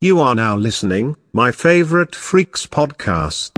You are now listening, my favorite Freaks podcast.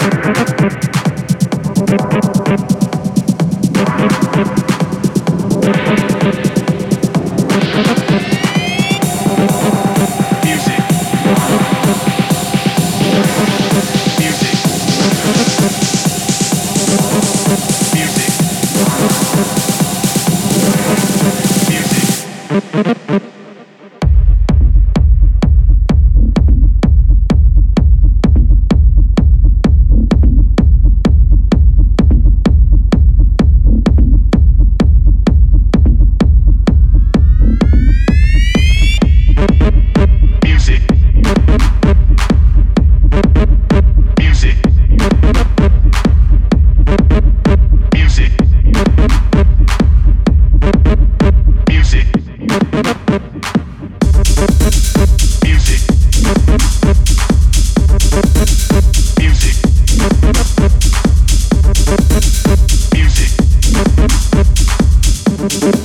Music.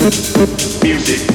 Music.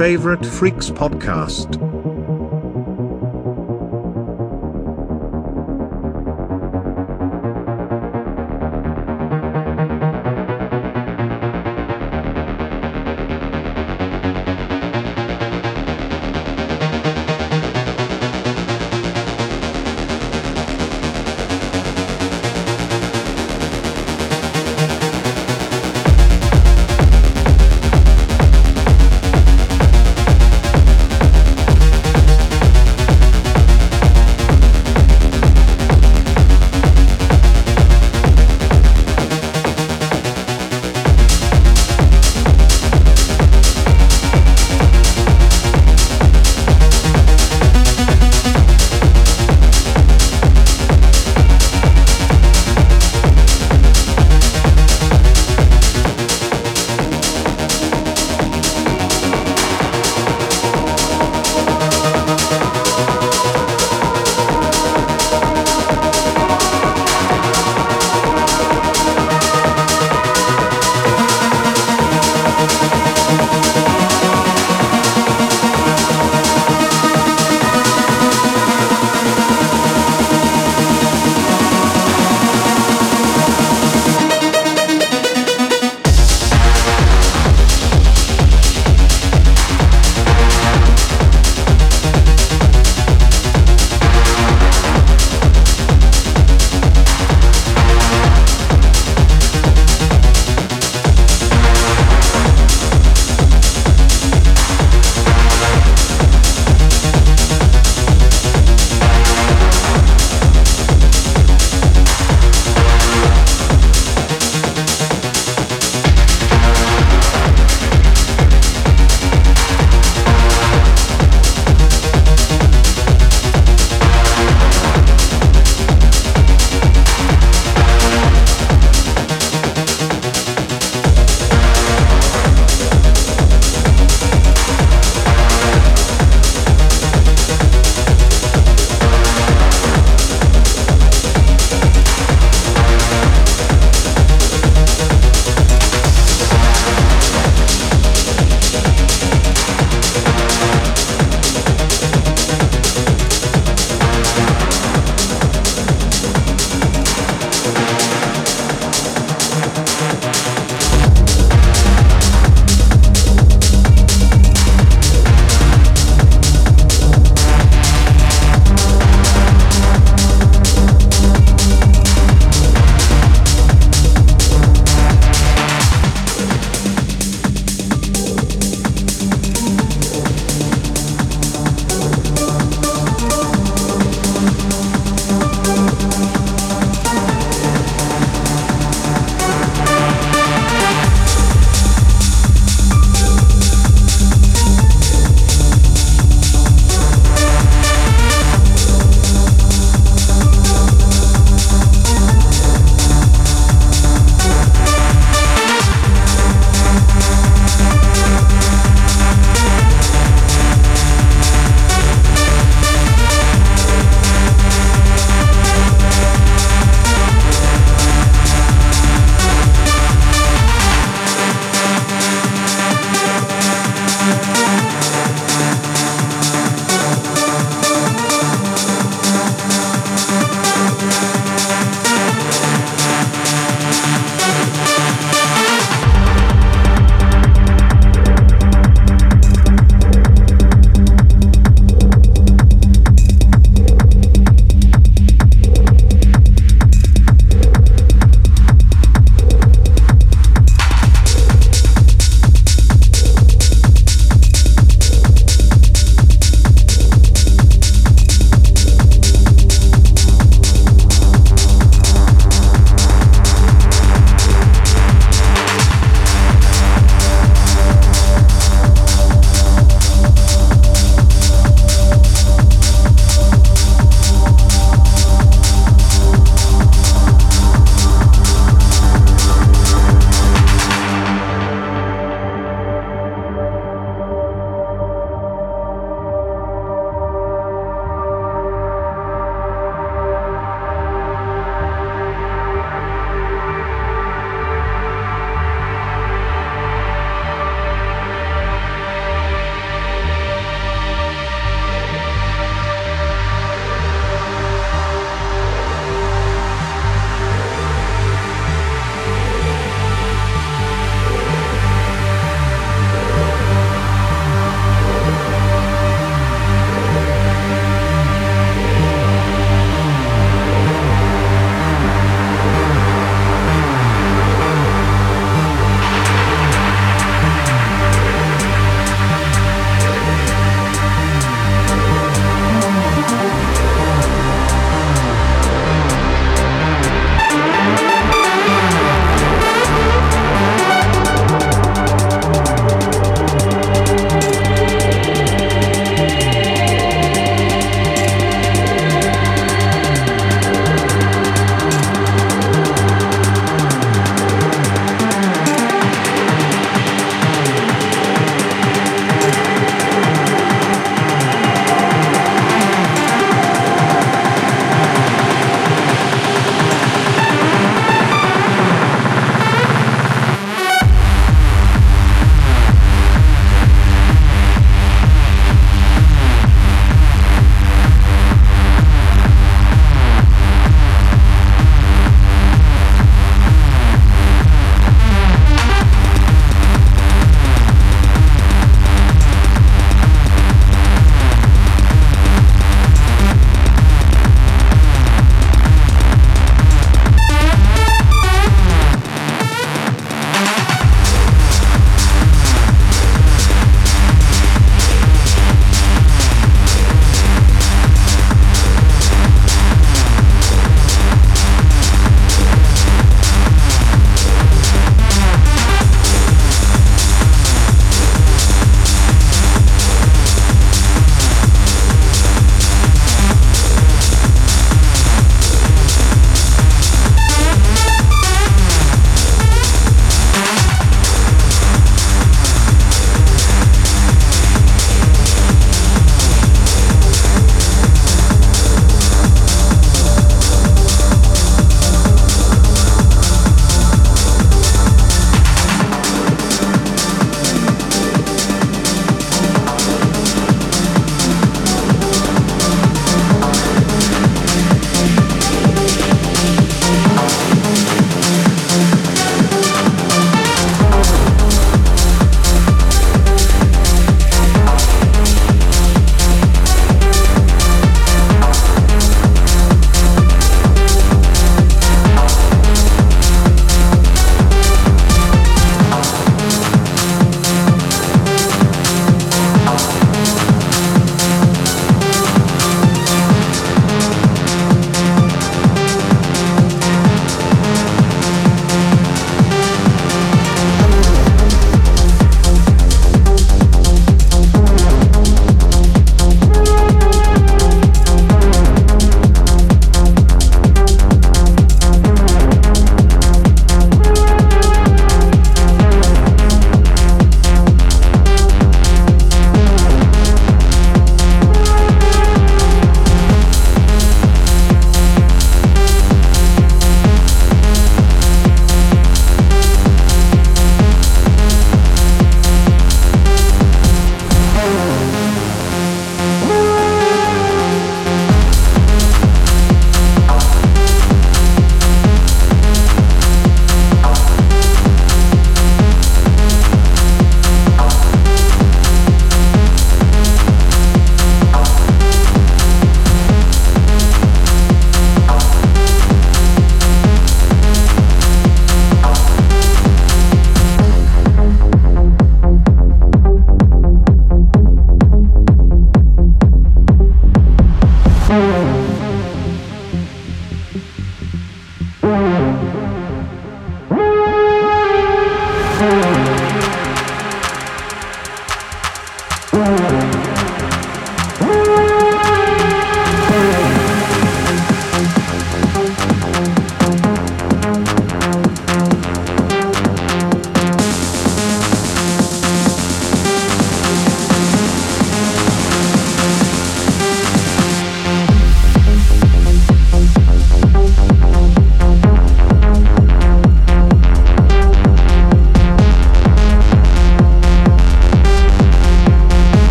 Favorite Freaks podcast.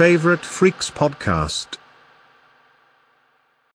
Favorite Freaks podcast.